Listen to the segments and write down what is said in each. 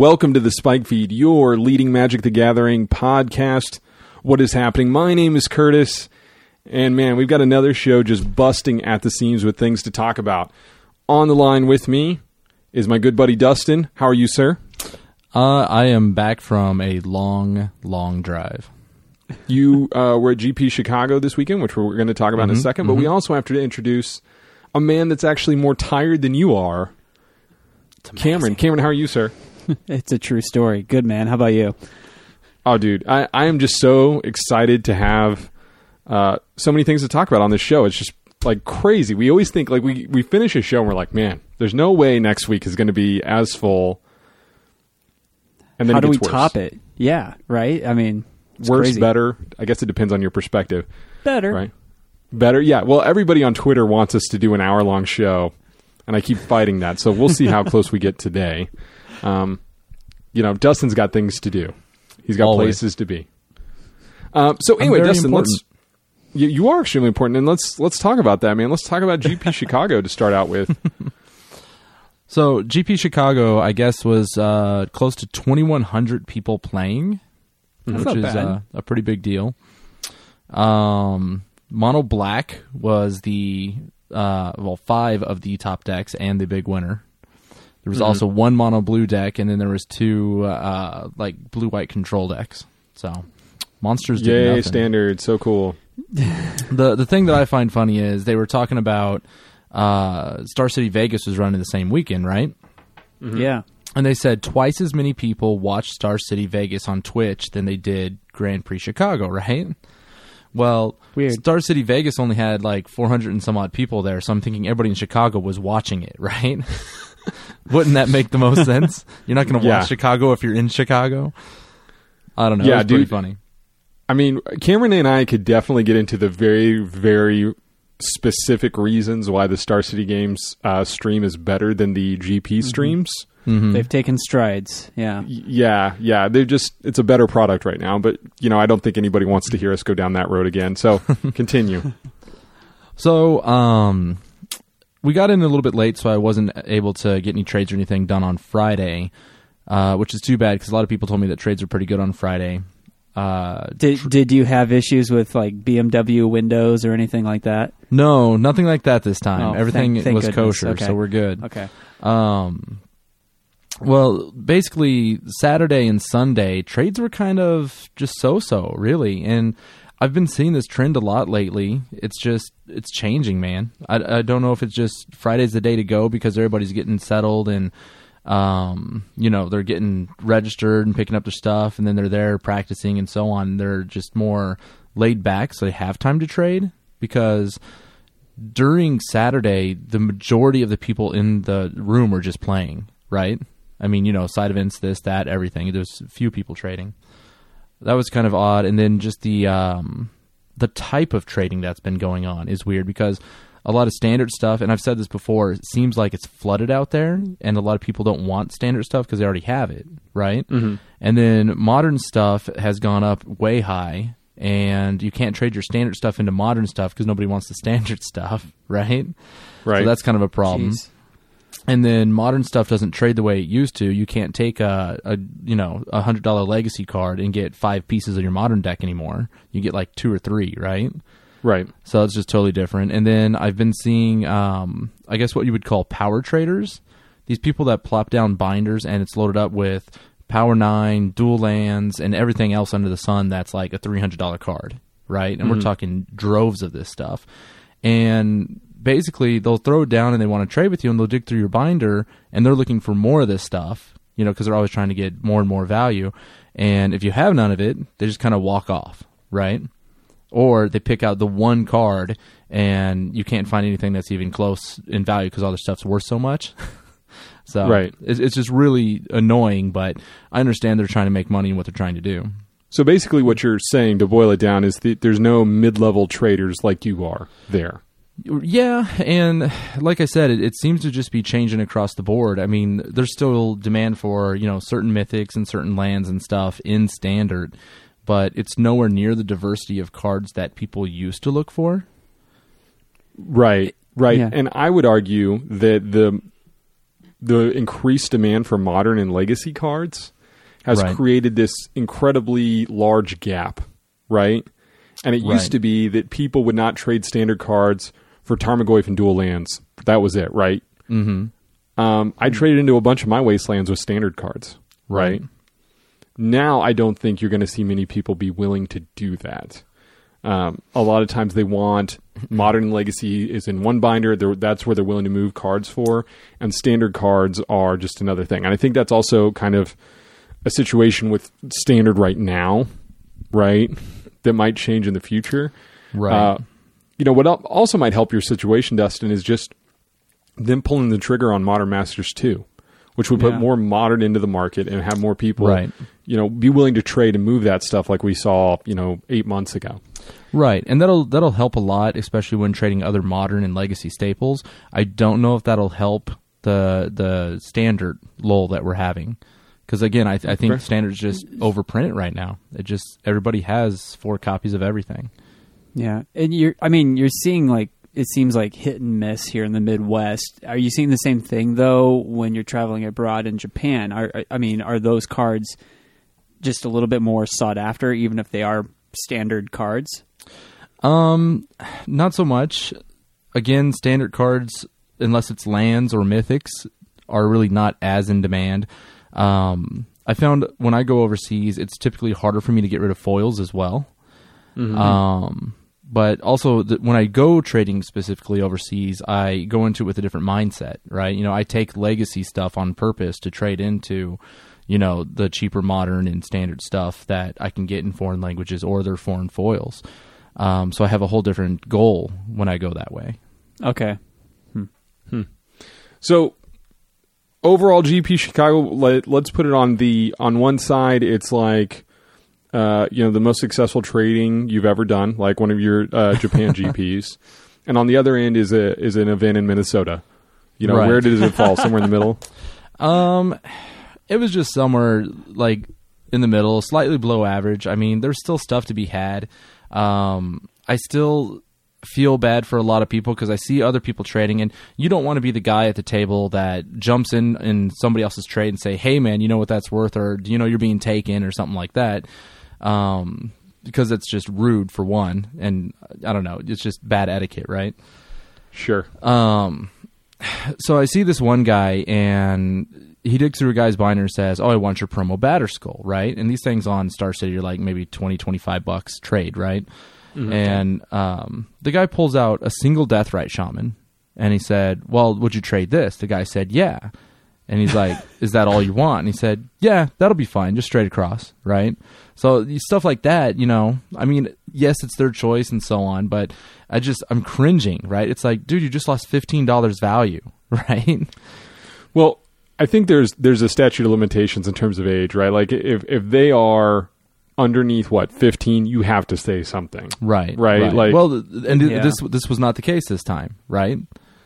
Welcome to the Spike Feed, your leading Magic the Gathering podcast. What is happening? My name is Curtis, and man, we've got another show just busting at the seams with things to talk about. On the line with me is my good buddy Dustin. How are you, sir? Uh, I am back from a long, long drive. You uh, were at GP Chicago this weekend, which we're going to talk about in a second, but we also have to introduce a man that's actually more tired than you are. Cameron. Cameron, how are you, sir? It's a true story. Good man. How about you? Oh, dude, I, I am just so excited to have uh, so many things to talk about on this show. It's just like crazy. We always think like we we finish a show and we're like, man, there's no way next week is going to be as full. And then How do we worse. top it? Yeah, right. I mean, Worse, crazy. better. I guess it depends on your perspective, better. right? Better, yeah. Well, everybody on Twitter wants us to do an hour long show, and I keep fighting that. So we'll see how close we get today. Um, you know, Dustin's got things to do. He's got Always. places to be. Um, so anyway, very Dustin, let's. You, you are extremely important, and let's let's talk about that, man. Let's talk about GP Chicago to start out with. So GP Chicago, I guess, was uh, close to 2,100 people playing, That's which not is bad. uh, a pretty big deal. Um, Mono Black was the uh, well five of the top decks and the big winner. There was Mm-hmm. also one Mono Blue deck, and then there was two uh, like blue white control decks. So monsters Yay, nothing. standard, so cool. the the thing that I find funny is they were talking about uh, Star City Vegas was running the same weekend, right? Yeah. And they said twice as many people watched Star City Vegas on Twitch than they did Grand Prix Chicago, right? Well, Weird. Star City Vegas only had like 400 and some odd people there, so I'm thinking everybody in Chicago was watching it, right? Wouldn't that make the most sense? You're not going to Yeah. watch Chicago if you're in Chicago. I don't know. Yeah, it was pretty dude. funny. I mean, Cameron and I could definitely get into the very, very specific reasons why the Star City Games uh, stream is better than the GP streams. Mhm. They've taken strides. Yeah. Yeah, yeah, they're just it's a better product right now. But you know, I don't think anybody wants to hear us go down that road again. So continue. So, um, we got in a little bit late, so I wasn't able to get any trades or anything done on Friday, uh, which is too bad because a lot of people told me that trades are pretty good on Friday. Uh, Did Did you have issues with like BMW windows or anything like that? no, nothing like that this time. Oh, Everything thank- thank was goodness. kosher, Okay. so we're good. Okay. Um, well, basically, Saturday and Sunday trades were kind of just so-so, really, and I've been seeing this trend a lot lately. It's just it's changing, man. I, I don't know if it's just Friday's the day to go because everybody's getting settled and um, you know they're getting registered and picking up their stuff, and then they're there practicing and so on. They're just more laid back, so they have time to trade because during Saturday, the majority of the people in the room are just playing, right? I mean, you know, side events, this, that, everything. There's few people trading. That was kind of odd. And then just the um, the type of trading that's been going on is weird because a lot of standard stuff, and I've said this before, it seems like it's flooded out there, and a lot of people don't want standard stuff because they already have it, right? Mm-hmm. And then modern stuff has gone up way high, and you can't trade your standard stuff into modern stuff because nobody wants the standard stuff, right? Right. So that's kind of a problem. Jeez. And then modern stuff doesn't trade the way it used to. You can't take a, a you know a hundred dollar legacy card and get five pieces of your modern deck anymore. You get like two or three, right? right. So it's just totally different. And then I've been seeing, um, I guess what you would call power traders. These people that plop down binders and it's loaded up with Power Nine, dual lands, and everything else under the sun that's like a three hundred dollar card, right? And we're talking droves of this stuff. And basically, they'll throw it down and they want to trade with you, and they'll dig through your binder, and they're looking for more of this stuff, you know, because they're always trying to get more and more value. And if you have none of it, they just kind of walk off, right? or they pick out the one card and you can't find anything that's even close in value because all the stuff's worth so much. so Right. it's, it's just really annoying, but I understand they're trying to make money and what they're trying to do. So basically, what you're saying to boil it down is that there's no mid-level traders like you are there. Yeah, and like I said, it, it seems to just be changing across the board. I mean, there's still demand for you know certain mythics and certain lands and stuff in standard, but it's nowhere near the diversity of cards that people used to look for. Right, right. Yeah. And I would argue that the the increased demand for modern and legacy cards has Right. created this incredibly large gap, right? And it Right. used to be that people would not trade standard cards for Tarmogoyf and dual lands. That was it, right? Mm-hmm. Um, I traded into a bunch of my wastelands with standard cards, right? Right. Now I don't think you're going to see many people be willing to do that. Um, a lot of times they want modern legacy is in one binder. They're, that's where they're willing to move cards for, and standard cards are just another thing. And I think that's also kind of a situation with standard right now, right? That might change in the future. Right. Uh, you know what also might help your situation, Dustin, is just them pulling the trigger on Modern Masters 2, which would put Yeah. more modern into the market and have more people, Right. you know, be willing to trade and move that stuff like we saw, you know, eight months ago. Right, and that'll that'll help a lot, especially when trading other modern and legacy staples. I don't know if that'll help the the standard lull that we're having, because again, I, I think standards just overprint it right now. It just everybody has four copies of everything. Yeah, and you're. I mean, you're seeing like it seems like hit and miss here in the Midwest. Are you seeing the same thing though when you're traveling abroad in Japan? Are I mean, are those cards just a little bit more sought after, even if they are standard cards? Um, not so much. Again, standard cards, unless it's lands or mythics, are really not as in demand. Um, I found when I go overseas, it's typically harder for me to get rid of foils as well. Um, but also th- when I go trading specifically overseas, I go into it with a different mindset, right? You know, I take legacy stuff on purpose to trade into, you know, the cheaper modern and standard stuff that I can get in foreign languages or their foreign foils. Um, so I have a whole different goal when I go that way. Okay, Hmm. So overall GP Chicago, let, let's put it on the on one side, it's like uh, you know the most successful trading you've ever done, like one of your uh, Japan GPs, and on the other end is a is an event in Minnesota. You know Right. where does it fall? Somewhere in the middle. Um, it was just somewhere like in the middle, slightly below average. I mean, there's still stuff to be had. Um, I still feel bad for a lot of people because I see other people trading, and you don't want to be the guy at the table that jumps in in somebody else's trade and say, "Hey, man, you know what that's worth," or "Do you know you're being taken," or something like that. Um, because it's just rude for one, and I don't know, it's just bad etiquette, right? Sure. Um, so I see this one guy, and he digs through a guy's binder and says, "Oh, I want your promo Batterskull, right?" And these things on Star City are like maybe 20, 25 bucks trade, right? And um, the guy pulls out a single Deathrite Shaman, and he said, "Well, would you trade this?" The guy said, "Yeah." And he's like, "Is that all you want?" And he said, "Yeah, that'll be fine, just straight across, right?" So stuff like that, you know. I mean, yes, it's their choice and so on, but I just I'm cringing, right? It's like, dude, you just lost fifteen dollars value, right? Well, I think there's there's a statute of limitations in terms of age, right? Like if if they are underneath what 15, you have to say something. Right, Right, like- well, and Yeah. this this was not the case this time, right?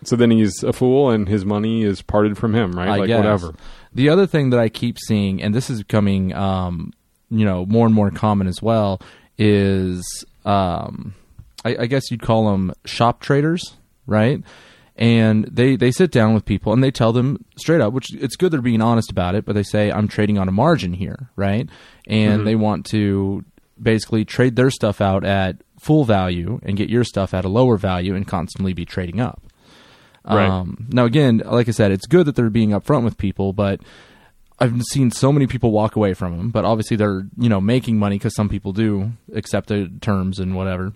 So then he's a fool and his money is parted from him, right? I like guess. whatever. The other thing that I keep seeing, and this is becoming, um, you know, more and more common as well, is um, I, I guess you'd call them shop traders, right? And they they sit down with people and they tell them straight up, which it's good they're being honest about it, but they say I'm trading on a margin here, right? And they want to basically trade their stuff out at full value and get your stuff at a lower value and constantly be trading up. Right. Um, now, again, like I said, it's good that they're being upfront with people, but I've seen so many people walk away from them. But obviously, they're you know making money because some people do accept the terms and whatever.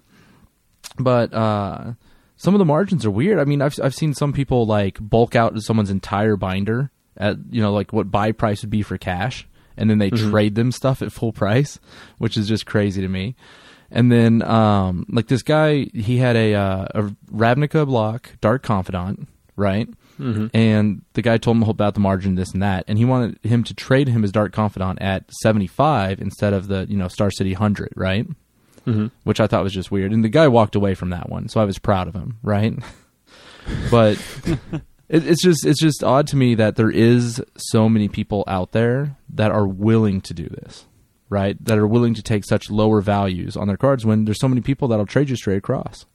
But uh, some of the margins are weird. I mean, I've I've seen some people like bulk out someone's entire binder at you know like what buy price would be for cash, and then they trade them stuff at full price, which is just crazy to me. And then, um, like this guy, he had a uh, a Ravnica block, Dark Confidant, right? Mm-hmm. And the guy told him about the margin, this and that, and he wanted him to trade him his Dark Confidant at seventy five instead of the you know Star City hundred, right? Mm-hmm. Which I thought was just weird. And the guy walked away from that one, so I was proud of him, right? but it, it's just it's just odd to me that there is so many people out there that are willing to do this, right? That are willing to take such lower values on their cards when there's so many people that'll trade you straight across.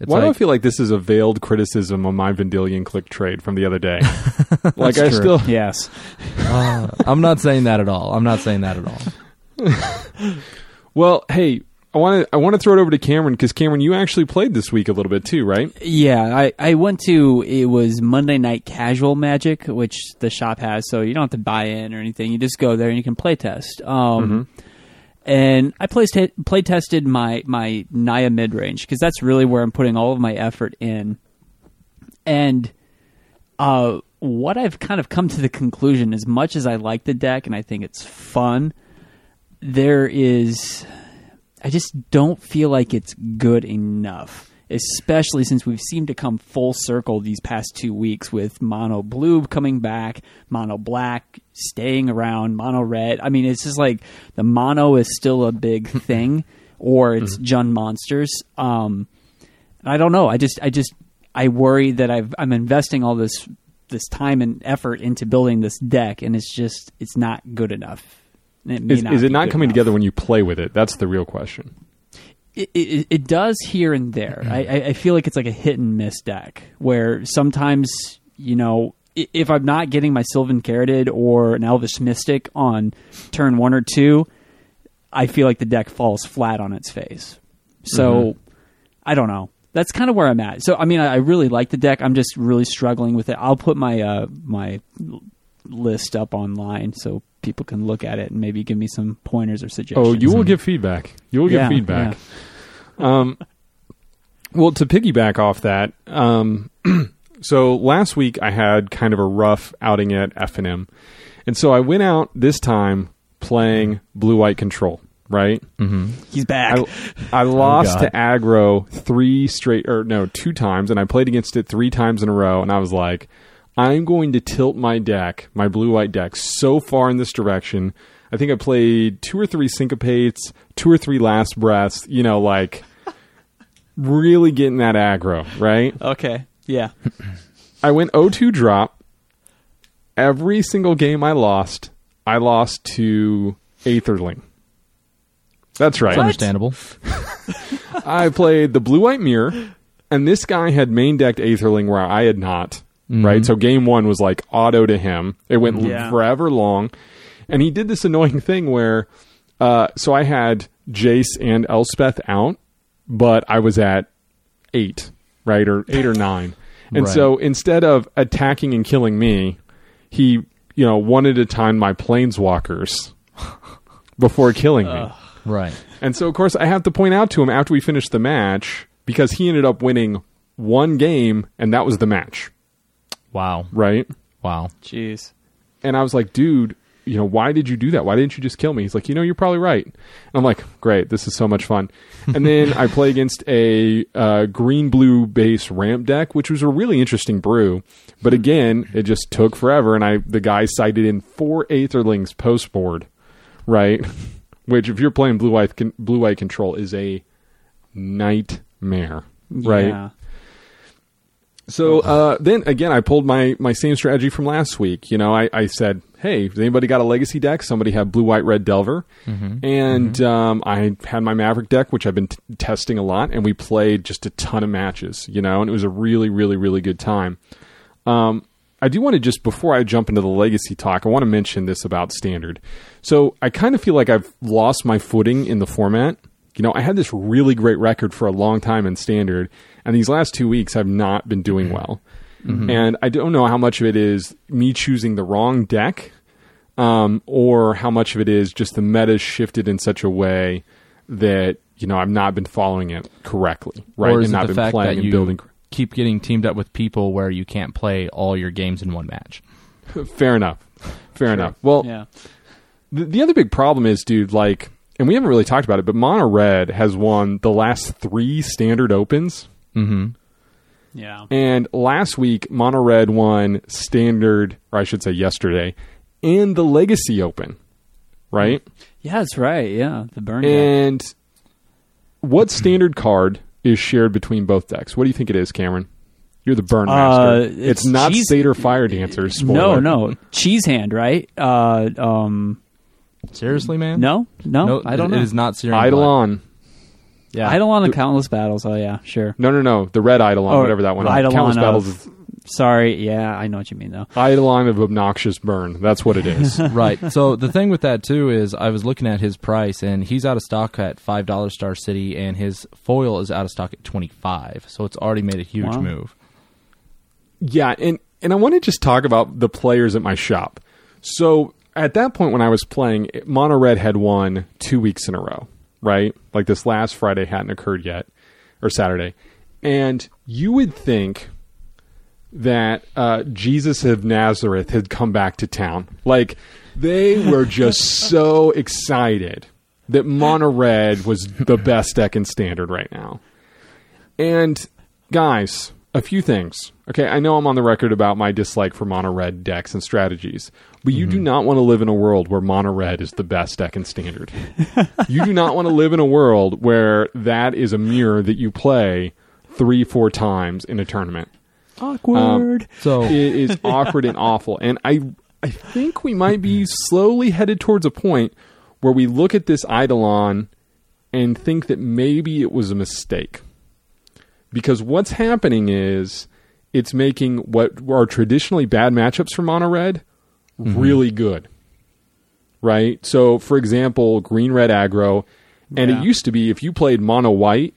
It's Why do I like, feel like this is a veiled criticism on my Vendilion Clique trade from the other day? like I True. still, yes. uh, I'm not saying that at all. I'm not saying that at all. well, hey, I want to I want to throw it over to Cameron because Cameron, you actually played this week a little bit too, right? Yeah, I, I went to it was Monday Night Casual Magic, which the shop has, so you don't have to buy in or anything. You just go there and you can play test. Um, And I play, play tested my my Naya mid range because that's really where I'm putting all of my effort in. And uh, what I've kind of come to the conclusion, as much as I like the deck and I think it's fun, there is I just don't feel like it's good enough, especially since we've seemed to come full circle these past two weeks with mono blue coming back, mono black staying around, mono red. I mean, it's just like the mono is still a big thing, or it's Jund monsters. Um, I don't know. I just, I just, I worry that I've, I'm investing all this, this time and effort into building this deck, and it's just, it's not good enough. It Is, is it not coming enough together when you play with it? That's the real question. It, it, it does here and there. I, I- I feel like it's like a hit and miss deck where sometimes, you know, if I'm not getting my Sylvan Caryatid or an Elvish Mystic on turn one or two, I feel like the deck falls flat on its face. So I don't know. That's kind of where I'm at. So I mean, I, I really like the deck. I'm just really struggling with it. I'll put my uh, my list up online so people can look at it and maybe give me some pointers or suggestions. Oh, you will give feedback. You will Yeah, give feedback. Um, well, to piggyback off that, um, so last week I had kind of a rough outing at F and M, and so I went out this time playing blue white control. Right, He's back. I, I lost God. to aggro three straight, or no, two times, and I played against it three times in a row, and I was like, I'm going to tilt my deck, my blue white deck, so far in this direction. I think I played two or three syncopates, two or three last breaths, you know, like really getting that aggro, right? Okay. Yeah. I went 0-2 drop. Every single game I lost, I lost to Aetherling. That's right. It's understandable. I played the blue white mirror, and this guy had main decked Aetherling where I had not. Right, so game one was like auto to him. It went Yeah. forever long, and he did this annoying thing where, uh, so I had Jace and Elspeth out, but I was at eight, right, or eight or nine, and Right. so instead of attacking and killing me, he you know wanted to time my planeswalkers before killing me. Right. And so, of course, I have to point out to him after we finished the match because he ended up winning one game, and that was the match, Wow. right? Wow. Jeez. And I was like, dude, you know, why did you do that? Why didn't you just kill me? He's like, you know, you're probably right. And I'm like, great, this is so much fun. And then I play against a uh, green blue base ramp deck, which was a really interesting brew. But again, it just took forever, and I the guy cited in four Aetherlings post board, right? Which, if you're playing blue white con- blue white control, is a nightmare, right? Yeah. So uh, then again, I pulled my my same strategy from last week. You know, I, I said, "Hey, has anybody got a legacy deck? Somebody have blue, white, red Delver." And Um, I had my Maverick deck, which I've been t- testing a lot, and we played just a ton of matches. You know, and it was a really, really, really good time. Um, I do want to just before I jump into the legacy talk, I want to mention this about standard. So I kind of feel like I've lost my footing in the format. You know, I had this really great record for a long time in standard, and these last two weeks I've not been doing well. And I don't know how much of it is me choosing the wrong deck, um, or how much of it is just the meta shifted in such a way that you know I've not been following it correctly, right? Or is and not the been fact playing that and you building. keep getting teamed up with people where you can't play all your games in one match? Fair enough. Fair enough. Well, Yeah. The, the other big problem is, dude, like, and we haven't really talked about it, but Mono Red has won the last three standard opens. Mm-hmm. Yeah. And last week, Mono Red won standard, or I should say yesterday, and the Legacy Open, right? Yeah, that's right. Yeah. The burn deck. And what standard card is shared between both decks? What do you think it is, Cameron? You're the burn master. Uh, it's, it's not cheese- Satyr Firedancers. No, spoiler. no. Cheese hand, right? Uh, um, Seriously, man? no, no, I don't know. It is not Searing Eidolon. Yeah. Eidolon and Countless Battles. Oh yeah, sure. No, no, no. The red Eidolon, Oh, whatever that one. Eidolon Countless of- Battles is Sorry, yeah, I know what you mean though. Eidolon of Obnoxious Burn. That's what it is. right. So the thing with that too is I was looking at his price and he's out of stock at five dollars Star City and his foil is out of stock at twenty five. So it's already made a huge Wow. move. Yeah, and and I want to just talk about the players at my shop. So at that point when I was playing, Mono Red had won two weeks in a row, right? Like this last Friday hadn't occurred yet, or Saturday, and you would think that uh, Jesus of Nazareth had come back to town. Like they were just so excited that Mono Red was the best deck in standard right now. And guys, a few things. Okay, I know I'm on the record about my dislike for mono red decks and strategies, but you do mm-hmm. not want to live in a world where mono red is the best deck in standard. you do not want to live in a world where that is a mirror that you play three, four times in a tournament. Awkward. Um, so It is awkward and awful. And I I think we might be slowly headed towards a point where we look at this Eidolon and think that maybe it was a mistake. Because what's happening is it's making what are traditionally bad matchups for mono red mm-hmm. really good. Right? So for example, green red aggro, and Yeah. it used to be if you played mono white,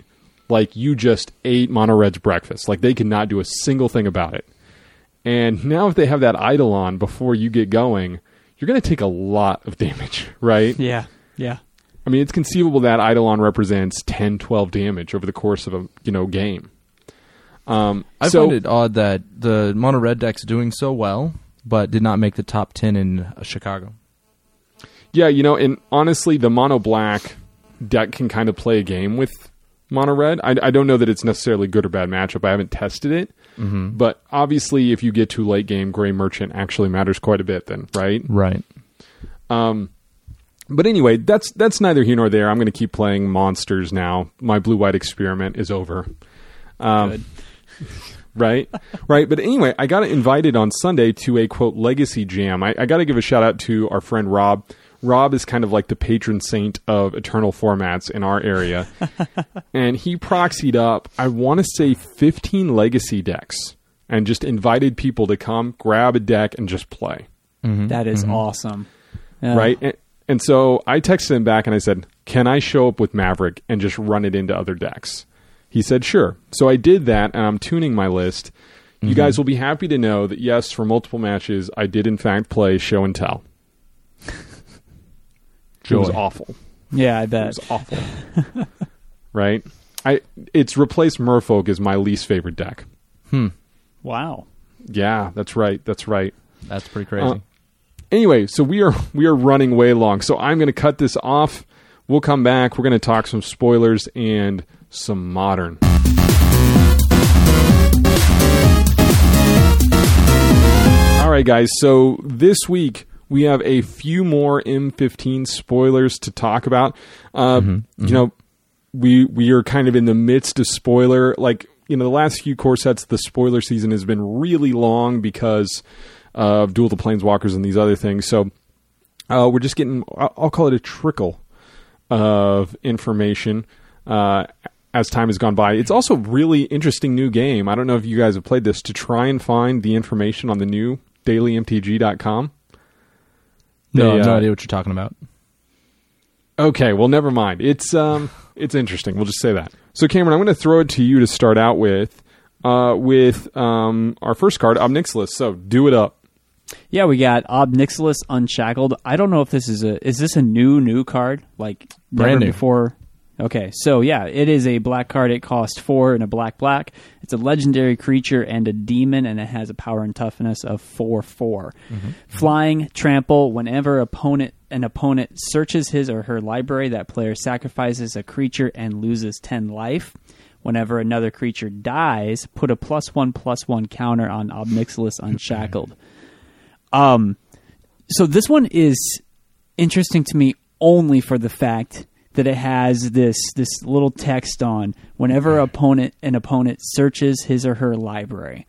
like you just ate mono red's breakfast. Like they could not do a single thing about it. And now if they have that Eidolon before you get going, you're going to take a lot of damage, right? yeah, yeah. I mean, it's conceivable that Eidolon represents 10, 12 damage over the course of a, you know, game. Um, I so, find it odd that the mono red deck's doing so well, but did not make the top ten in uh, Chicago. yeah, you know, and honestly, the mono black deck can kind of play a game with mono red. I, I don't know that it's necessarily good or bad matchup. I haven't tested it. Mm-hmm. But obviously, if you get to late game, Gray Merchant actually matters quite a bit then, right? Right. Um, But anyway, that's that's neither here nor there. I'm going to keep playing monsters now. My blue white experiment is over. Um, Good. right, right. But anyway, I got invited on Sunday to a quote legacy jam. I, I got to give a shout out to our friend Rob. Rob is kind of like the patron saint of eternal formats in our area, and he proxied up. I want to say 15 legacy decks, and just invited people to come grab a deck and just play mm-hmm. That is mm-hmm. awesome. Yeah. right? And, and so I texted him back and I said, "Can I show up with Maverick and just run it into other decks?" He said, "Sure." So I did that, and I'm tuning my list. You guys will be happy to know that yes, for multiple matches, I did in fact play Show and Tell. It was awful. Yeah, I bet. It was awful. right? I it's replaced Merfolk as my least favorite deck. Hmm. Wow. Yeah, that's right. That's right. That's pretty crazy. Uh, anyway, so we are we are running way long. So I'm going to cut this off. We'll come back. We're going to talk some spoilers and some modern. All right, guys. So this week we have a few more M15 spoilers to talk about. Uh, You know, we we are kind of in the midst of spoiler. Like you know, the last few core sets, the spoiler season has been really long because of Duel of the Planeswalkers and these other things. So uh, we're just getting, I'll I'll call it a trickle of information uh, as time has gone by. It's also a really interesting new game. I don't know if you guys have played this to try and find the information on the new dailymtg.com. no, they, no uh, idea what you're talking about. Okay, well, never mind. It's um, it's interesting. We'll just say that. So, Cameron, I'm going to throw it to you to start out with, uh, with um, our first card, Ob Nixilis. So, do it up. Yeah, we got Ob Nixilis Unshackled. I don't know if this is a is this a new new card like Brand never new. before. Okay, so yeah, it is a black card. It costs four and a black black. It's a legendary creature and a demon, and it has a power and toughness of four 4 Flying, trample. Whenever opponent an opponent searches his or her library, that player sacrifices a creature and loses ten life. Whenever another creature dies, put a plus one plus one counter on Ob Nixilis Unshackled. Um, so this one is interesting to me only for the fact that it has this this little text on whenever opponent an opponent searches his or her library,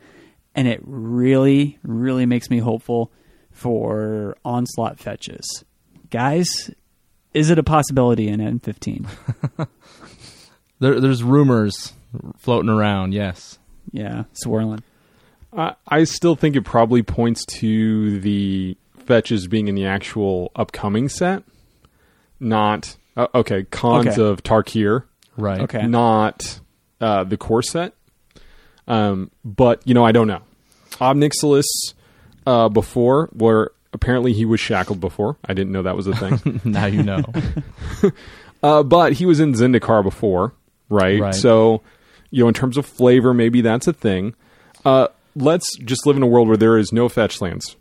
and it really really makes me hopeful for onslaught fetches. Guys, is it a possibility in M15? There, there's rumors floating around. Yes. Yeah, swirling. I I still think it probably points to the fetches being in the actual upcoming set, not uh, okay. Khans Okay. of Tarkir, Right. Okay. not uh, the core set. Um, but you know, I don't know. Ob Nixilis uh, before, where apparently he was shackled before. I didn't know that was a thing. now you know. uh, but he was in Zendikar before, right? Right. So, you know, in terms of flavor, maybe that's a thing. Uh, let's just live in a world where there is no fetch lands.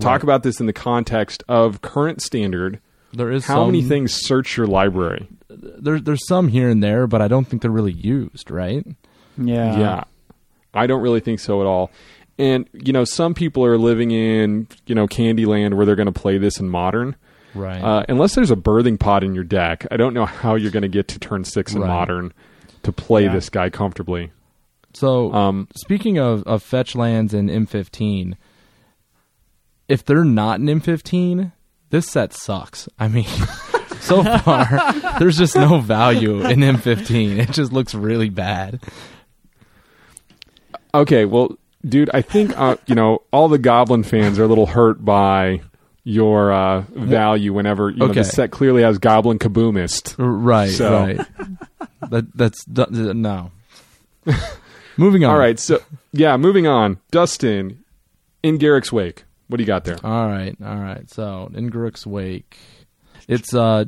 Talk Right. about this in the context of current standard. There is How many things search your library? There's there's some here and there, but I don't think they're really used. Right. Yeah. yeah. I don't really think so at all. And, you know, some people are living in, you know, Candyland where they're going to play this in modern. Right. Uh, unless there's a birthing pod in your deck, I don't know how you're going to get to turn six in Right. modern to play Yeah. this guy comfortably. so Um, speaking of, of fetch lands in M15, if they're not in M15, this set sucks. I mean, so far there's just no value in M15. It just looks really bad. Okay, well, dude, I think uh, you know all the Goblin fans are a little hurt by your uh, value whenever you know Okay. the set clearly has Goblin Kaboomist. Right. So- Right. that that's d- no. Moving on. All right, so yeah, moving on. Dustin, in Garruk's wake, what do you got there? All right, all right. So in Garruk's Wake, it's uh,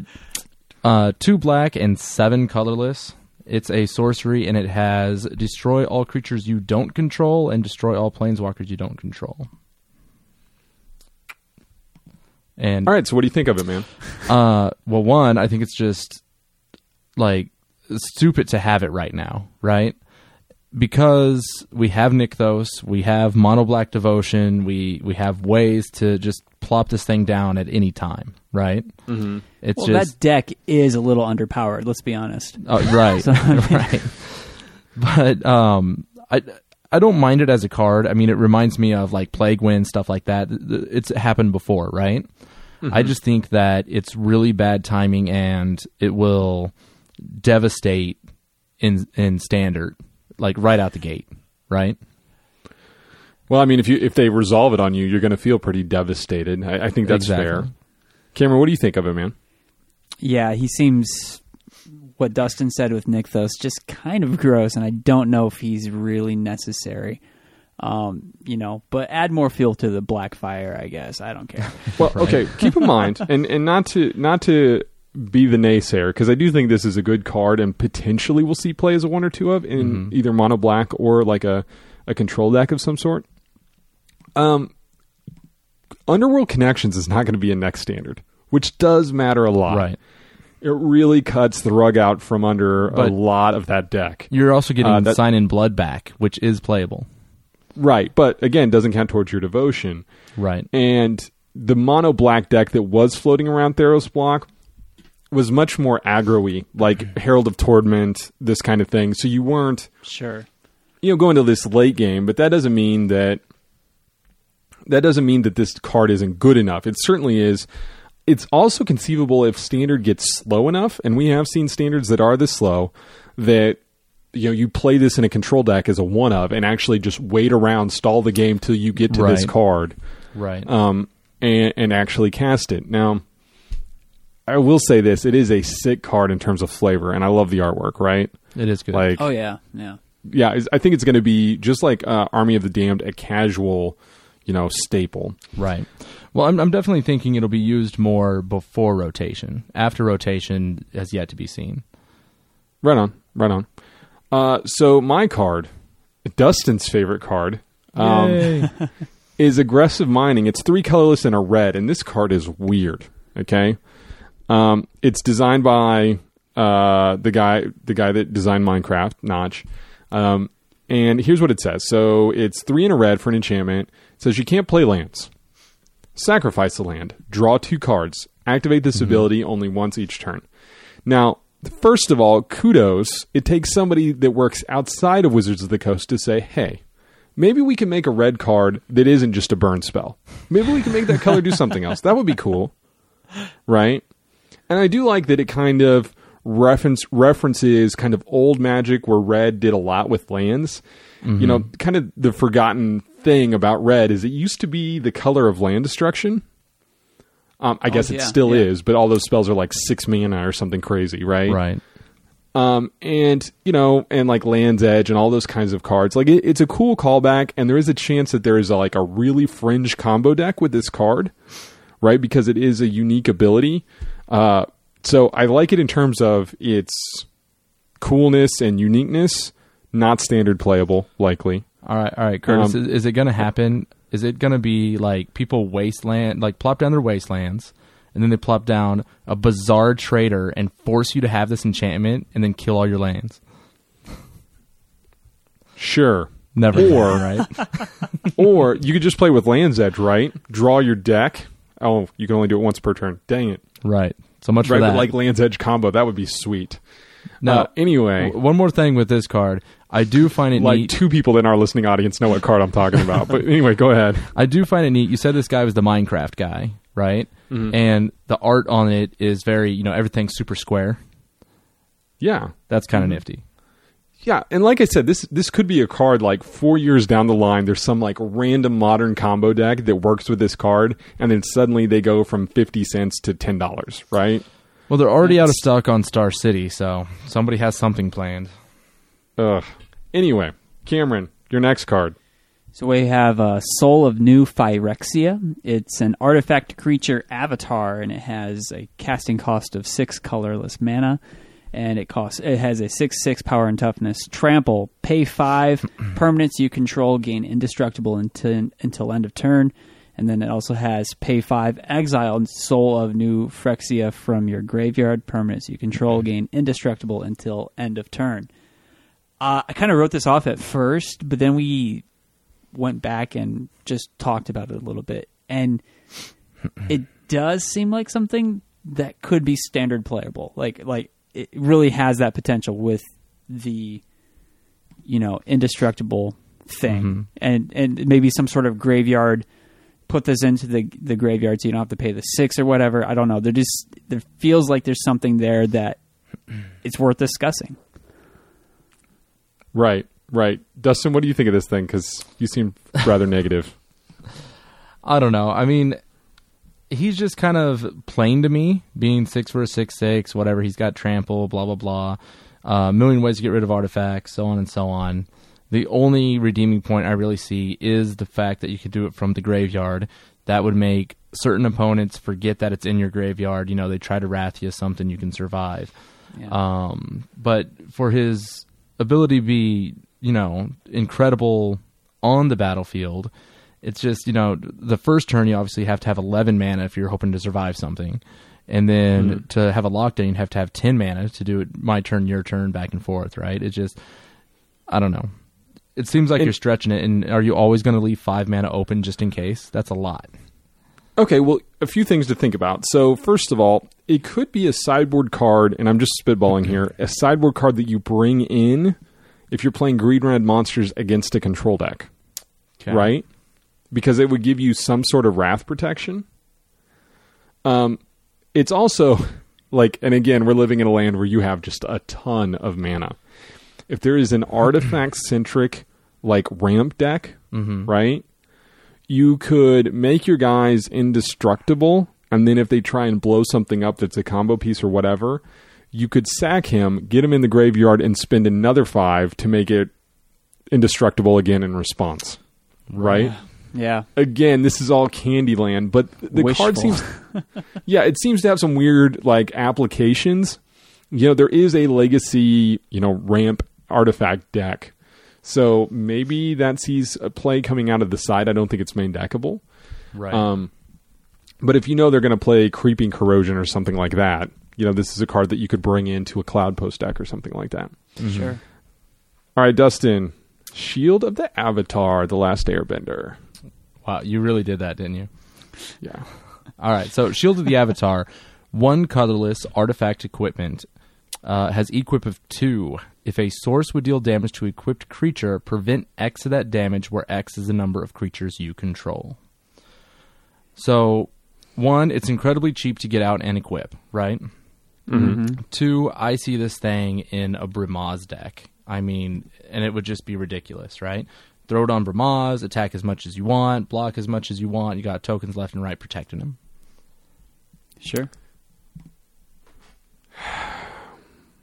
uh, two black and seven colorless. It's a sorcery, and it has destroy all creatures you don't control and destroy all planeswalkers you don't control. And All right, so what do you think of it, man? uh, well, one, I think it's just like stupid to have it right now, right? Because we have Nykthos, we have Mono Black Devotion, we we have ways to just plop this thing down at any time, right? Mm-hmm. It's Well, just that deck is a little underpowered. Let's be honest. Oh, right, So, I mean- right. But um, I I don't mind it as a card. I mean, it reminds me of like Plague Wind stuff like that. Th- th- It's happened before, right? I just think that it's really bad timing, and it will devastate in in standard, like right out the gate, right? Well, I mean, if you if they resolve it on you, you're going to feel pretty devastated. I, I think that's Exactly. fair. Cameron, what do you think of it, man? Yeah, he seems what Dustin said with Nykthos just kind of gross, and I don't know if he's really necessary. Um, you know, but add more fuel to the black fire, I guess. I don't care. Well, okay. Keep in mind, and and not to not to be the naysayer, because I do think this is a good card, and potentially we'll see play as a one or two of in either mono black or like a a control deck of some sort. Um, Underworld Connections is not going to be a next standard, which does matter a lot. Right. It really cuts the rug out from under a lot of that deck. You're also getting Uh, that- Sign in Blood back, which is playable, Right, but again, doesn't count towards your devotion. right? and the mono black deck that was floating around Theros block was much more aggro-y, like Herald of Torment, this kind of thing. So you weren't, sure. you know, going to this late game, but that doesn't mean that that doesn't mean that this card isn't good enough. It certainly is. It's also conceivable if standard gets slow enough, and we have seen standards that are this slow that you know you play this in a control deck as a one of, and actually just wait around, stall the game till you get to this card Right. um, and, and actually cast it. Now, I will say this: it is a sick card in terms of flavor, and I love the artwork. Right? it is good. Like, Oh yeah, yeah. yeah, I think it's going to be just like uh, Army of the Damned, a casual, you know, staple. Right. Well, I'm, I'm definitely thinking it'll be used more before rotation. After rotation has yet to be seen. Right on, right on. Uh, so my card, Dustin's favorite card, um, is aggressive mining. It's three colorless and a red, and this card is weird. Okay, um, it's designed by uh, the guy, the guy that designed Minecraft, Notch. Um, and here's what it says. So it's three and a red for an enchantment. It says you can't play lands. Sacrifice the land. Draw two cards. Activate this ability only once each turn. Now, first of all, kudos. It takes somebody that works outside of Wizards of the Coast to say, hey, maybe we can make a red card that isn't just a burn spell. Maybe we can make that color do something else. That would be cool. Right? And I do like that it kind of reference references kind of old magic where red did a lot with lands. You know, kind of the forgotten thing about red is it used to be the color of land destruction. Um, I guess it yeah, still yeah. is, but all those spells are like six mana or something crazy, right? Right. Um, and you know, and like Land's Edge and all those kinds of cards. Like it, it's a cool callback, and there is a chance that there is a, like a really fringe combo deck with this card, right? Because it is a unique ability. Uh, so I like it in terms of its coolness and uniqueness. Not standard playable, likely. All right, all right, Curtis. Um, is, is it going to happen? Is it going to be like people wasteland, like plop down their wastelands, and then they plop down a Bazaar Trader and force you to have this enchantment, and then kill all your lands? Sure. Never, Or- happen, right? or you could just play with Land's Edge, right? Draw your deck. Oh, you can only do it once per turn. Dang it. Right. So much Right, for that. like Land's Edge combo, that would be sweet. now, Uh, anyway, w- one more thing with this card, I do find it like neat. two people in our listening audience know what card I'm talking about. But anyway, go ahead. I do find it neat. You said this guy was the Minecraft guy, right? Mm-hmm. And the art on it is very, you know, everything's super square. Yeah, That's Mm-hmm. kind of nifty. Yeah, and like I said, this this could be a card like four years down the line. There's some like random modern combo deck that works with this card, and then suddenly they go from fifty cents to ten dollars, right? Well, they're already out of stock on Star City, so somebody has something planned. Ugh. Anyway, Cameron, your next card. So we have uh, Soul of New Phyrexia. It's an artifact creature avatar, and it has a casting cost of six colorless mana, and it costs it has a six six power and toughness. Trample, pay five permanents you control gain indestructible until until end of turn, and then it also has pay five exile Soul of New Phyrexia from your graveyard. Permanents you control gain indestructible until end of turn. Uh, I kind of wrote this off at first, but then we went back and just talked about it a little bit, and it does seem like something that could be standard playable. Like like it really has that potential with the you know indestructible thing, mm-hmm. and and maybe some sort of graveyard. Put this into the the graveyard so you don't have to pay the six or whatever. I don't know. There just there feels like there's something there that it's worth discussing. Right, right. Dustin, what do you think of this thing? Because you seem rather negative. I don't know. I mean, he's just kind of plain to me, being six for a six six, whatever. He's got trample, blah blah blah. A million ways to get rid of artifacts, so on and so on. The only redeeming point I really see is the fact that you could do it from the graveyard. That would make certain opponents forget that it's in your graveyard. You know, they try to wrath you something you can survive. Yeah. Um, but for his ability to be, you know, incredible on the battlefield, it's just, you know, the first turn you obviously have to have 11 mana if you're hoping to survive something. And then hmm. to have a lockdown, you have to have 10 mana to do it my turn, your turn, back and forth, right? It's just, I don't know. It seems like And- you're stretching it. And are you always going to leave five mana open just in case? That's a lot. Okay, well, a few things to think about. So, first of all, it could be a sideboard card, and I'm just spitballing mm-hmm. here, a sideboard card that you bring in if you're playing green red monsters against a control deck, Okay. right? Because it would give you some sort of wrath protection. Um, it's also like, and again, we're living in a land where you have just a ton of mana. If there is an artifact centric like ramp deck, right? you could make your guys indestructible, and then if they try and blow something up that's a combo piece or whatever, you could sack him, get him in the graveyard, and spend another five to make it indestructible again in response. Right? Yeah. Again, this is all Candyland, but the card seems Yeah, it seems to have some weird like applications. You know, there is a legacy, you know, ramp artifact deck. So maybe that sees a play coming out of the side. I don't think it's main deckable. Right. Um, but if you know they're going to play Creeping Corrosion or something like that, you know, this is a card that you could bring into a Cloud Post deck or something like that. Sure. All right, Dustin. Shield of the Avatar, The Last Airbender. Wow. You really did that, didn't you? Yeah. All right. So Shield of the Avatar, one colorless artifact equipment uh, has equip of two. If a source would deal damage to equipped creature, prevent X of that damage, where X is the number of creatures you control. So, one, it's incredibly cheap to get out and equip, right? Two, I see this thing in a Brimaz deck. I mean, and it would just be ridiculous, right? Throw it on Brimaz, attack as much as you want, block as much as you want. You got tokens left and right protecting him. Sure.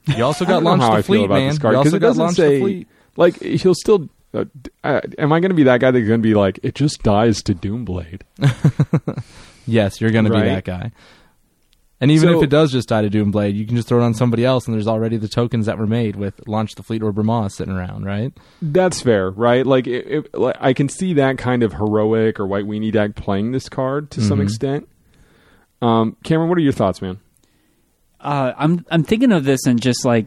You also got don't launch how the I fleet, feel about man. this card you because also it got doesn't launch say the fleet. like he'll still. Uh, uh, am I going to be that guy that's going to be like it just dies to Doomblade? Yes, you're going to be that guy. And even So- if it does just die to Doomblade, you can just throw it on somebody else, and there's already the tokens that were made with Launch the Fleet or Brimaz sitting around, right? That's fair, right? Like, it, it, like I can see that kind of heroic or white weenie deck playing this card to some Mhm. extent. Um, Cameron, what are your thoughts, man? Uh, I'm I'm thinking of this in just like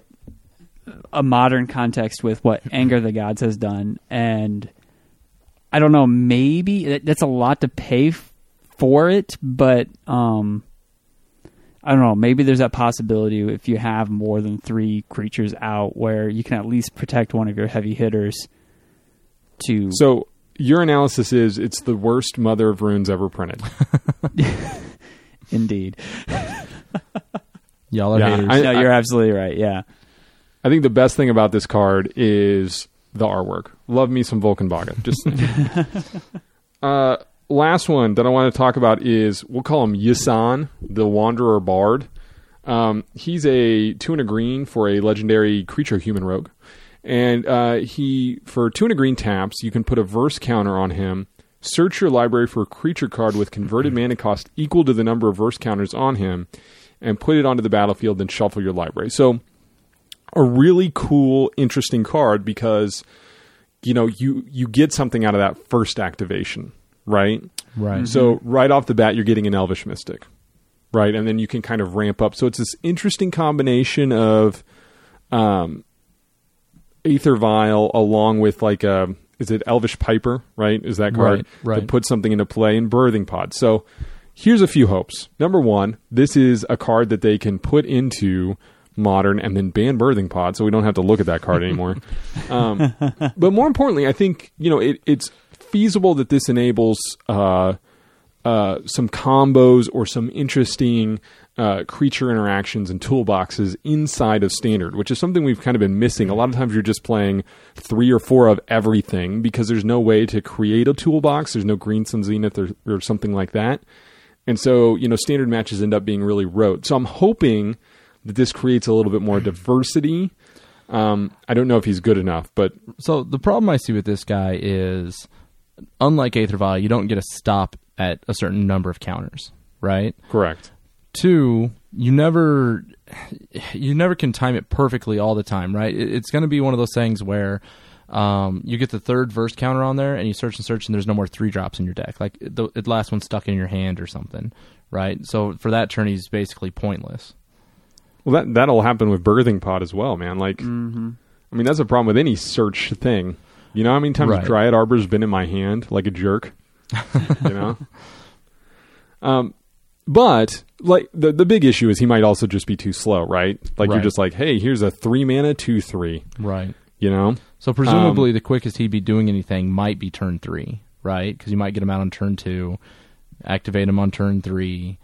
a modern context with what Anger the Gods has done, and I don't know. Maybe that's a lot to pay f- for it, but um, I don't know. Maybe there's that possibility if you have more than three creatures out, where you can at least protect one of your heavy hitters. To So your analysis is it's the worst Mother of Runes ever printed. indeed, Y'all are Yeah, haters. I- no, you're absolutely right. Yeah, I think the best thing about this card is the artwork. Love me some Volkan Baga. Just uh, last one that I want to talk about is we'll call him Yisan, the Wanderer Bard. Um, he's a two and a green for a legendary creature human rogue, and uh, he for two and a green taps you can put a verse counter on him. Search your library for a creature card with converted mana cost equal to the number of verse counters on him, and put it onto the battlefield. Then shuffle your library. So a really cool, interesting card because you know you you get something out of that first activation, right? right. So right off the bat, you're getting an Elvish Mystic, right? And then you can kind of ramp up. So it's this interesting combination of um, Aether Vial along with like a is it Elvish Piper, right? Is that card Right, right. to put something into play in Birthing Pod? So here's a few hopes. Number one, this is a card that they can put into modern and then ban birthing pod so we don't have to look at that card anymore um, but more importantly i think you know it, it's feasible that this enables uh, uh, some combos or some interesting uh, creature interactions and toolboxes inside of standard, which is something we've kind of been missing. A lot of times you're just playing three or four of everything because there's no way to create a toolbox. There's no Green Sun Zenith or, or something like that. And so, you know, standard matches end up being really rote. So I'm hoping that this creates a little bit more diversity. Um, I don't know if he's good enough, but So the problem I see with this guy is, unlike Aether Vial, you don't get a stop at a certain number of counters, right? correct. Two, you never, you never can time it perfectly all the time, right? It- It's going to be one of those things where. Um, you get the third verse counter on there, and you search and search, and there's no more three drops in your deck. Like the, the last one stuck in your hand or something, right? So for that turn, he's basically pointless. Well, that that'll happen with birthing pod as well, man. Like, Mm-hmm. I mean, that's a problem with any search thing. You know how many times Right. Dryad Arbor's been in my hand like a jerk? you know? Um, but, like, the, the big issue is he might also just be too slow, right? Like, you're just like, hey, here's a three mana, two, three, Right. you know? So presumably, the quickest he'd be doing anything might be turn three, right? Because you might get him out on turn two, activate him on turn three,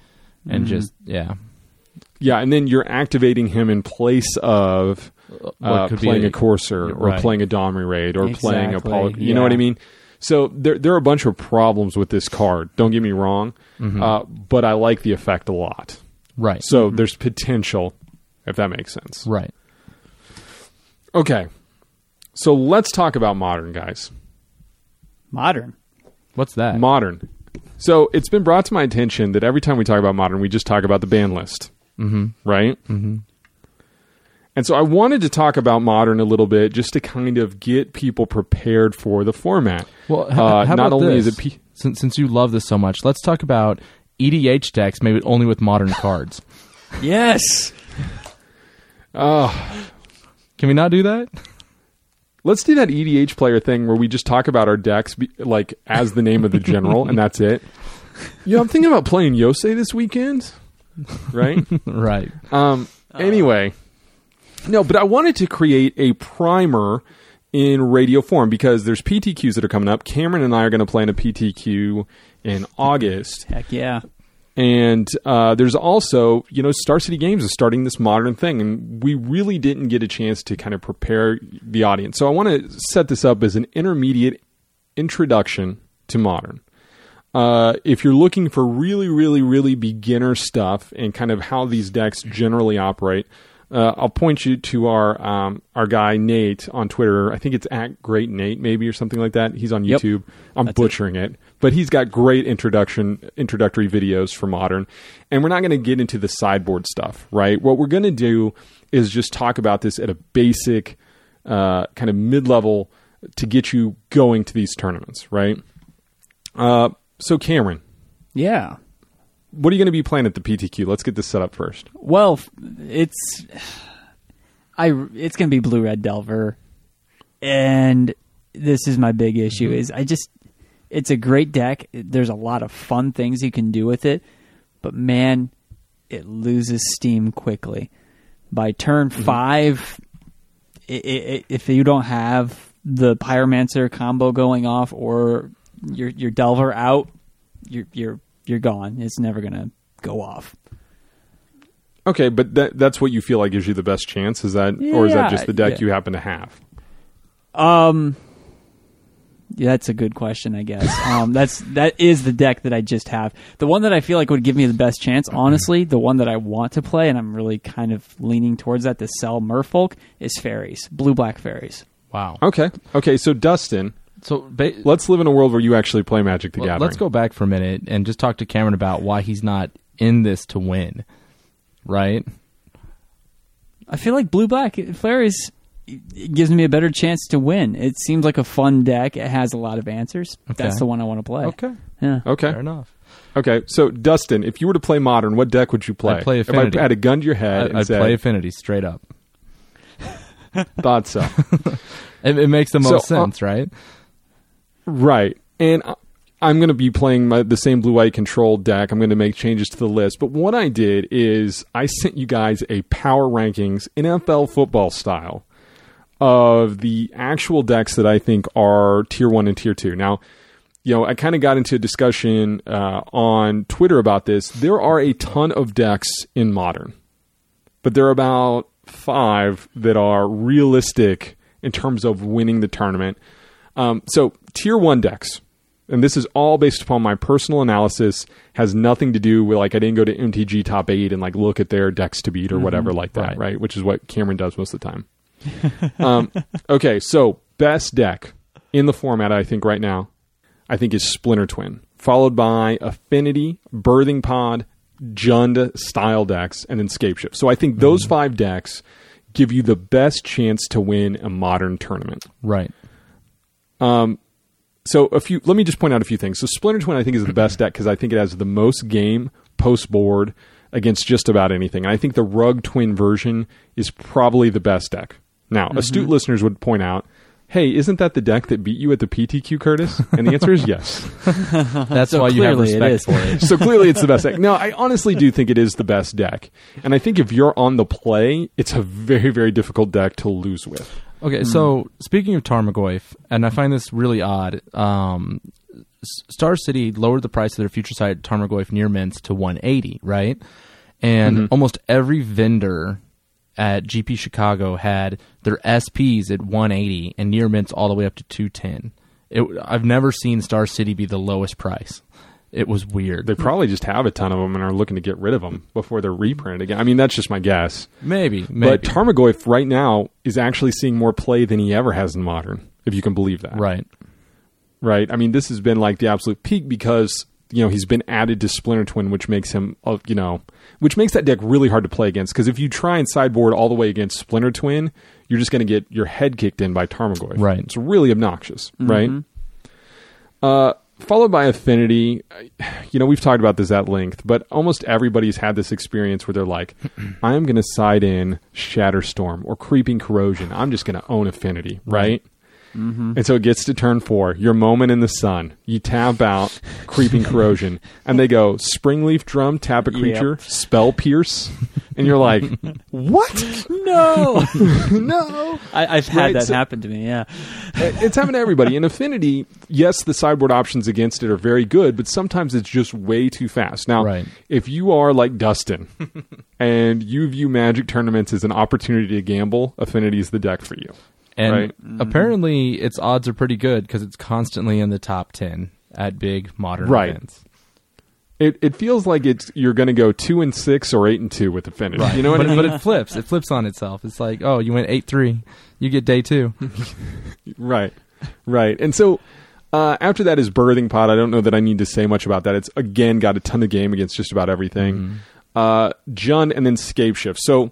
and just yeah, Yeah, and then you're activating him in place of uh, could be playing a, a- Courser or right. playing a Domri Rade or playing a Exactly, Poly- You know what I mean? So there, there are a bunch of problems with this card. Don't get me wrong, uh, but I like the effect a lot. right, So there's potential, if that makes sense. right. Okay, so let's talk about modern guys. Modern. What's that? Modern. So it's been brought to my attention that every time we talk about modern, we just talk about the ban list, mm-hmm. right? Mm-hmm. And so I wanted to talk about modern a little bit just to kind of get people prepared for the format. Well, h- Uh, how not about only this? is it P- since since you love this so much, let's talk about EDH decks, maybe only with modern cards. Yes. Oh, Can we not do that? let's do that EDH player thing where we just talk about our decks be, like as the name of the general, and that's it. Yeah, I'm thinking about playing Yosei this weekend, right? right. Um. Anyway, no, but I wanted to create a primer in radio form because there's PTQs that are coming up. Cameron and I are going to play in a PTQ in August. Heck yeah. And uh, there's also, you know, Star City Games is starting this modern thing, and we really didn't get a chance to kind of prepare the audience. So I want to set this up as an intermediate introduction to modern. Uh, if you're looking for really, really, really beginner stuff and kind of how these decks generally operate, uh, I'll point you to our um, our guy Nate on Twitter. I think it's at Great Nate, maybe or something like that. He's on Yep. YouTube. I'm That's it. butchering it. but he's got great introduction introductory videos for modern. And we're not going to get into the sideboard stuff, right? What we're going to do is just talk about this at a basic uh, kind of mid level to get you going to these tournaments, right? Uh, so Cameron, Yeah. What are you going to be playing at the PTQ? Let's get this set up first. Well, it's I it's going to be Blue Red Delver, and this is my big issue. Mm-hmm. Is I just it's a great deck. There's a lot of fun things you can do with it, but man, it loses steam quickly. By turn mm-hmm. five, i i if you don't have the Pyromancer combo going off or your your Delver out, you're you're you're gone. It's never gonna go off. Okay, but that, that's what you feel like gives you the best chance. Is that, or is that just the deck yeah. you happen to have? Um, yeah, that's a good question. I guess um, that's that is the deck that I just have. The one that I feel like would give me the best chance, honestly, the one that I want to play, and I'm really kind of leaning towards that to sell Merfolk is fairies, blue black fairies. Wow. Okay, okay. So Dustin, So ba- let's live in a world where you actually play Magic the well, Gathering. let's go back for a minute and just talk to Cameron about why he's not in this to win. Right? I feel like blue black fairies it gives me a better chance to win. It seems like a fun deck. It has a lot of answers. Okay. That's the one I want to play. Okay. Yeah. Okay, Fair enough. okay. So Dustin, if you were to play Modern, what deck would you play? I'd play If I had a gun to your head I, and I'd said, play Affinity straight up. thought so. It, it makes the So, most uh, sense, right? Right. And I'm going to be playing my, the same blue white control deck. I'm going to make changes to the list. But what I did is I sent you guys a power rankings, NFL football style, of the actual decks that I think are tier one and tier two. Now, you know, I kind of got into a discussion uh, on Twitter about this. There are a ton of decks in modern, but there are about five that are realistic in terms of winning the tournament. Um, so tier one decks, and this is all based upon my personal analysis, has nothing to do with like I didn't go to MTG top eight and like look at their decks to beat or whatever like that, right. right. Which is what Cameron does most of the time. um, okay, so best deck in the format I think right now, I think is Splinter Twin, followed by Affinity, Birthing Pod, Jund style decks, and then Scape Shift. So I think those five decks give you the best chance to win a modern tournament. Right. Um, so a few. Let me just point out a few things. So Splinter Twin, I think, is the best deck because I think it has the most game post board against just about anything. And I think the Rug Twin version is probably the best deck. Now, mm-hmm. astute listeners would point out, "Hey, isn't that the deck that beat you at the PTQ, Curtis?" And the answer is yes. That's So why you have clearly it respect for it. so clearly, it's the best deck. No, I honestly do think it is the best deck. And I think if you're on the play, it's a very, very difficult deck to lose with. Okay, so speaking of Tarmogoyf, and I find this really odd. Um, Star City lowered the price of their Future Sight Tarmogoyf near mints to 180, right? And almost every vendor at GP Chicago had their SPs at 180 and near mints all the way up to 210. It, I've never seen Star City be the lowest price. It was weird. They probably just have a ton of them and are looking to get rid of them before they're reprinted again. I mean, that's just my guess. maybe, maybe. But Tarmogoyf right now is actually seeing more play than he ever has in Modern, if you can believe that. right. Right. I mean, this has been like the absolute peak because, you know, he's been added to Splinter Twin, which makes him, uh, you know, which makes that deck really hard to play against. Because if you try and sideboard all the way against Splinter Twin, you're just going to get your head kicked in by Tarmogoyf. Right. It's really obnoxious. Right. Uh, followed by Affinity. You know, we've talked about this at length, but almost everybody's had this experience where they're like, I am going to side in Shatterstorm or Creeping Corrosion. I'm just going to own Affinity. Right. Mm-hmm. And so it gets to turn four, your moment in the sun. You tap out Creeping Corrosion, and they go Springleaf Drum, tap a creature, Spell Pierce, and you're like, what? No, no. I, I've had Right, that so- happen to me. Yeah, it's happened to everybody. In Affinity, yes, the sideboard options against it are very good, but sometimes it's just way too fast. Now, Right. if you are like Dustin and you view Magic tournaments as an opportunity to gamble, Affinity is the deck for you. And Right. apparently, its odds are pretty good because it's constantly in the top ten at big modern Right. events. It it feels like it's you're going to go two and six or eight and two with the Affinity. You know what but, I mean? but it flips. It flips on itself. It's like, oh, you went eight three, you get day two. Right, right. And so uh, after that is Birthing Pod. I don't know that I need to say much about that. It's again got a ton of game against just about everything. Mm-hmm. Uh, Jund and then Scape Shift. So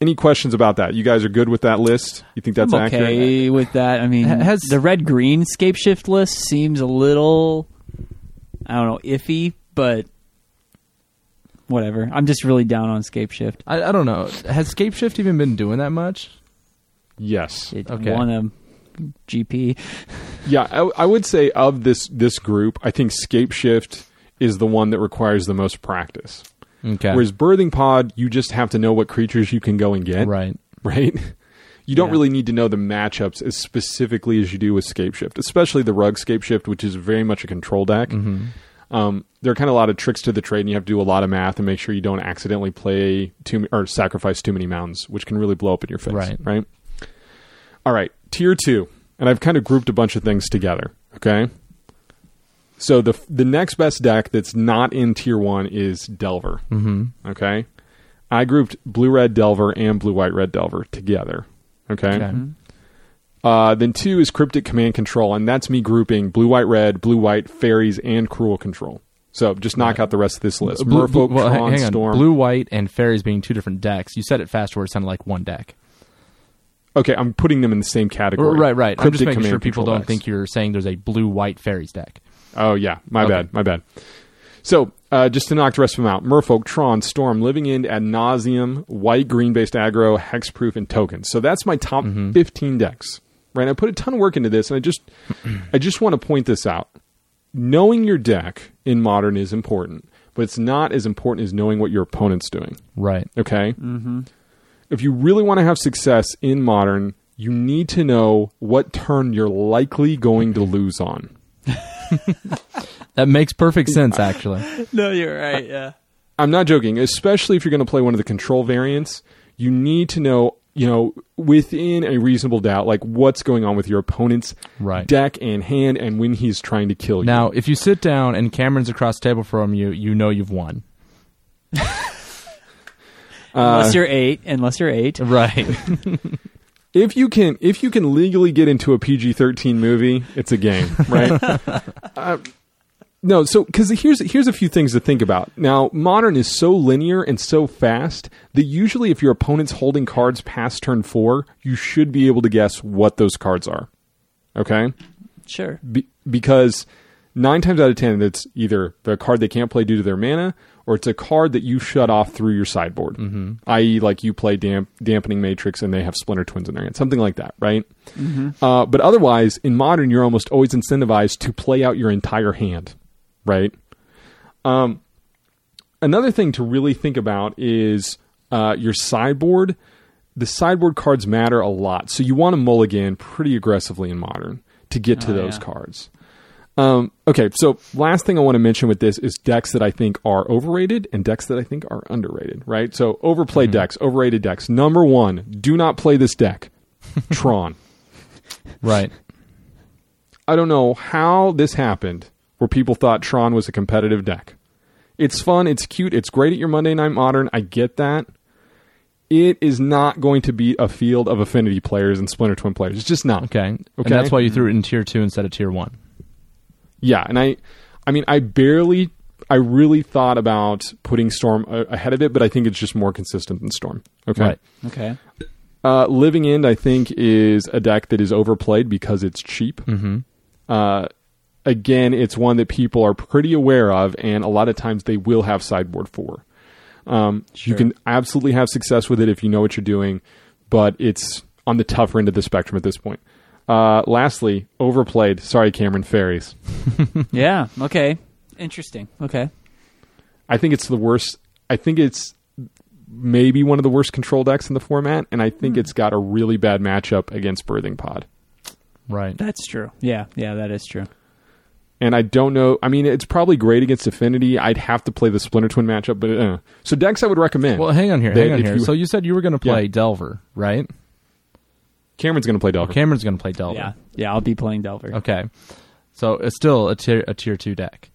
any questions about that? You guys are good with that list? You think that's I'm accurate? okay with that. I mean, has- the red green scape shift list seems a little, I don't know, iffy, but whatever. I'm just really down on scape shift. I, I don't know. Has Scape Shift even been doing that much? Yes. It Okay. won a GP. Yeah, I, I would say of this this group, I think Scape Shift is the one that requires the most practice. Okay, Whereas Birthing Pod, you just have to know what creatures you can go and get. right. right? You don't Yeah. really need to know the matchups as specifically as you do with Scape Shift, especially the Rug Scape Shift, which is very much a control deck. Mm-hmm. Um, there are kind of a lot of tricks to the trade, and you have to do a lot of math and make sure you don't accidentally play too or sacrifice too many mountains, which can really blow up in your face. Right. Right. All right. Tier two, and I've kind of grouped a bunch of things together. Okay. So the the next best deck that's not in tier one is Delver. Mm-hmm. Okay. I grouped blue red Delver and blue white red Delver together. Okay. Okay. Uh, then two is cryptic command control, and that's me grouping blue white red, blue white fairies, and cruel control. So just knock out the rest of this list. Blue, blue, well, Tron, hang on. Storm. Blue, white, and fairies being two different decks. You said it fast where it sounded like one deck. Okay, I'm putting them in the same category. Right, right. I'm just making sure people control don't decks. think you're saying there's a blue, white fairies deck. Oh yeah, my Okay. bad, my bad. So uh, just to knock the rest of them out: Merfolk, Tron, Storm, Living End, Ad Nauseam, White Green based aggro, Hexproof, and Tokens. So that's my top Mm-hmm. 15 decks. Right, I put a ton of work into this, and I just, I just want to point this out. Knowing your deck in Modern is important, but it's not as important as knowing what your opponent's doing. Right. Okay. Mm-hmm. If you really want to have success in Modern, you need to know what turn you're likely going to lose on. That makes perfect sense, actually. No, you're right. Yeah. I'm not joking, especially if you're going to play one of the control variants, you need to know, you know, within a reasonable doubt, like what's going on with your opponent's Right. deck and hand and when he's trying to kill you. Now, if you sit down and Cameron's across the table from you, you know you've won. Unless uh, you're eight. Unless you're eight. Right. if you can if you can legally get into a PG-13 movie, it's a game, right? uh, no, so because here's here's a few things to think about. Now, modern is so linear and so fast that usually, if your opponent's holding cards past turn four, you should be able to guess what those cards are. Okay, Sure. Be- because nine times out of ten, it's either the card they can't play due to their mana, or it's a card that you shut off through your sideboard. Mm-hmm. I.e., like you play damp- dampening matrix and they have splinter twins in their hand, something like that, right? Uh, but otherwise, in modern, you're almost always incentivized to play out your entire hand, right? Um, another thing to really think about is uh, your sideboard. The sideboard cards matter a lot, so you want to mulligan pretty aggressively in modern to get to Oh, those yeah. cards. Um, okay, so last thing I want to mention with this is decks that I think are overrated and decks that I think are underrated, right? So overplayed decks, overrated decks. Number one, do not play this deck. Tron. right. I don't know how this happened where people thought Tron was a competitive deck. It's fun, it's cute, it's great at your Monday Night Modern. I get that. It is not going to be a field of affinity players and Splinter Twin players. It's just not. Okay. okay? And Okay. that's why you threw it in tier two instead of tier one. Yeah, and I, I mean, I barely, I really thought about putting Storm ahead of it, but I think it's just more consistent than Storm. Okay. Right. Okay. Uh, Living End, I think, is a deck that is overplayed because it's cheap. Mm-hmm. Uh, again, it's one that people are pretty aware of, and a lot of times they will have sideboard for. Um, You can absolutely have success with it if you know what you're doing, but it's on the tougher end of the spectrum at this point. Uh, lastly, overplayed. Sorry, Cameron Fairies. Yeah. Okay. Interesting. Okay. I think it's the worst. I think it's maybe one of the worst control decks in the format, and I think it's got a really bad matchup against Birthing Pod. Right. That's true. Yeah, yeah, that is true. And I don't know. I mean, it's probably great against Affinity. I'd have to play the Splinter Twin matchup, but uh. so decks I would recommend. Well, hang on here. Hang on here. you- so you said you were going to play Yeah. Delver, right? Cameron's going to play Delver. Cameron's going to play Delver. Yeah, yeah, I'll be playing Delver. Okay. So it's still a tier a tier two deck,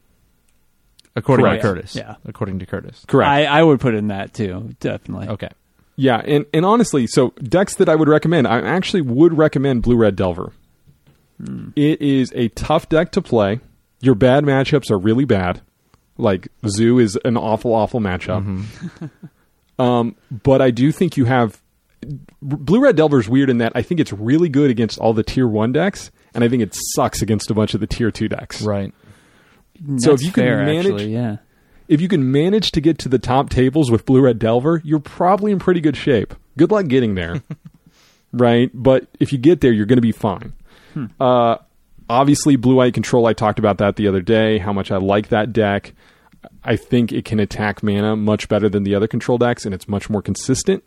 according Correct. to Curtis. Yeah. According to Curtis. Correct. I, I would put in that too, definitely. Okay. Yeah, and, and honestly, so decks that I would recommend, I actually would recommend Blue Red Delver. It is a tough deck to play. Your bad matchups are really bad. Like Zoo is an awful, awful matchup. um, but I do think you have Blue Red Delver is weird in that I think it's really good against all the tier one decks, and I think it sucks against a bunch of the tier two decks. Right. So if That's you can manage- actually, yeah. if you can manage to get to the top tables with Blue Red Delver, you're probably in pretty good shape. Good luck getting there. right? But if you get there, you're going to be fine. Uh, obviously, Blue Eye Control, I talked about that the other day, how much I like that deck. I think it can attack mana much better than the other control decks, and it's much more consistent.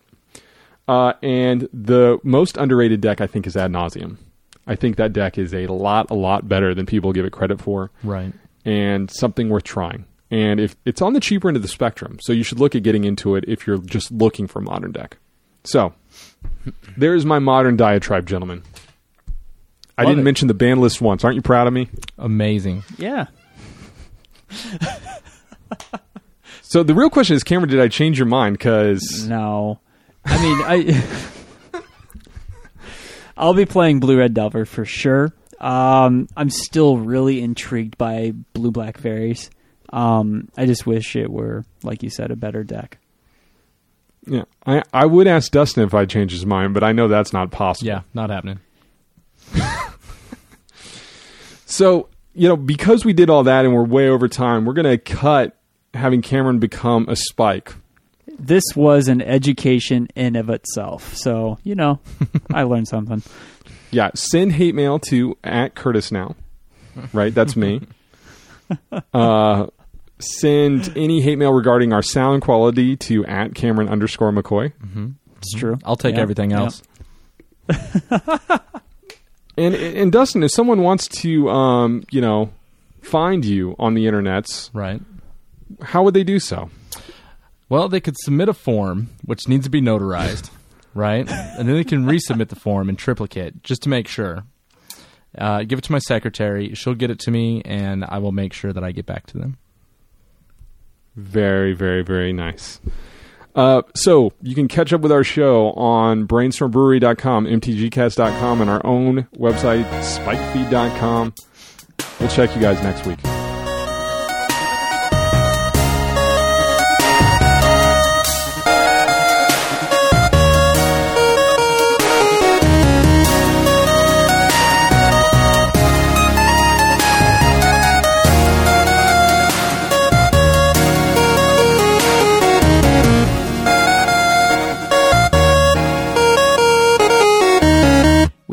Uh, and the most underrated deck, I think, is Ad Nauseam. I think that deck is a lot, a lot better than people give it credit for Right. and something worth trying. And if it's on the cheaper end of the spectrum, so you should look at getting into it if you're just looking for a modern deck. So there's my modern diatribe, gentlemen. I Love didn't it. mention the ban list once. Aren't you proud of me? Amazing. Yeah. So the real question is, Cameron, did I change your mind? Because No. I mean, I I'll be playing Blue Red Delver for sure. Um, I'm still really intrigued by Blue Black Fairies. Um, I just wish it were, like you said, a better deck. yeah, I I would ask Dustin if I change his mind, but I know that's not possible. Yeah. Not happening. So, you know, because we did all that and we're way over time, we're going to cut having Cameron become a spike. This was an education in of itself. So, you know, I learned something. Yeah, send hate mail to at Curtis now. Right, that's me. Uh, send any hate mail regarding our sound quality to at Cameron underscore McCoy. It's true. I'll take Yeah. everything Yeah. else. And and Dustin, if someone wants to, um, you know, find you on the internets, Right. how would they do so? Well, they could submit a form, which needs to be notarized, right? And then they can resubmit the form in triplicate just to make sure. Uh, give it to my secretary. She'll get it to me, and I will make sure that I get back to them. Very, very, very nice. Uh, so you can catch up with our show on brainstormbrewery.com, mtgcast.com, and our own website, spikefeed.com. We'll check you guys next week.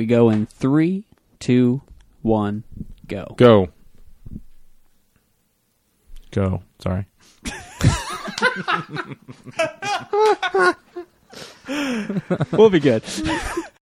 We go in three, two, one, go. Go. Go. Sorry. We'll be good.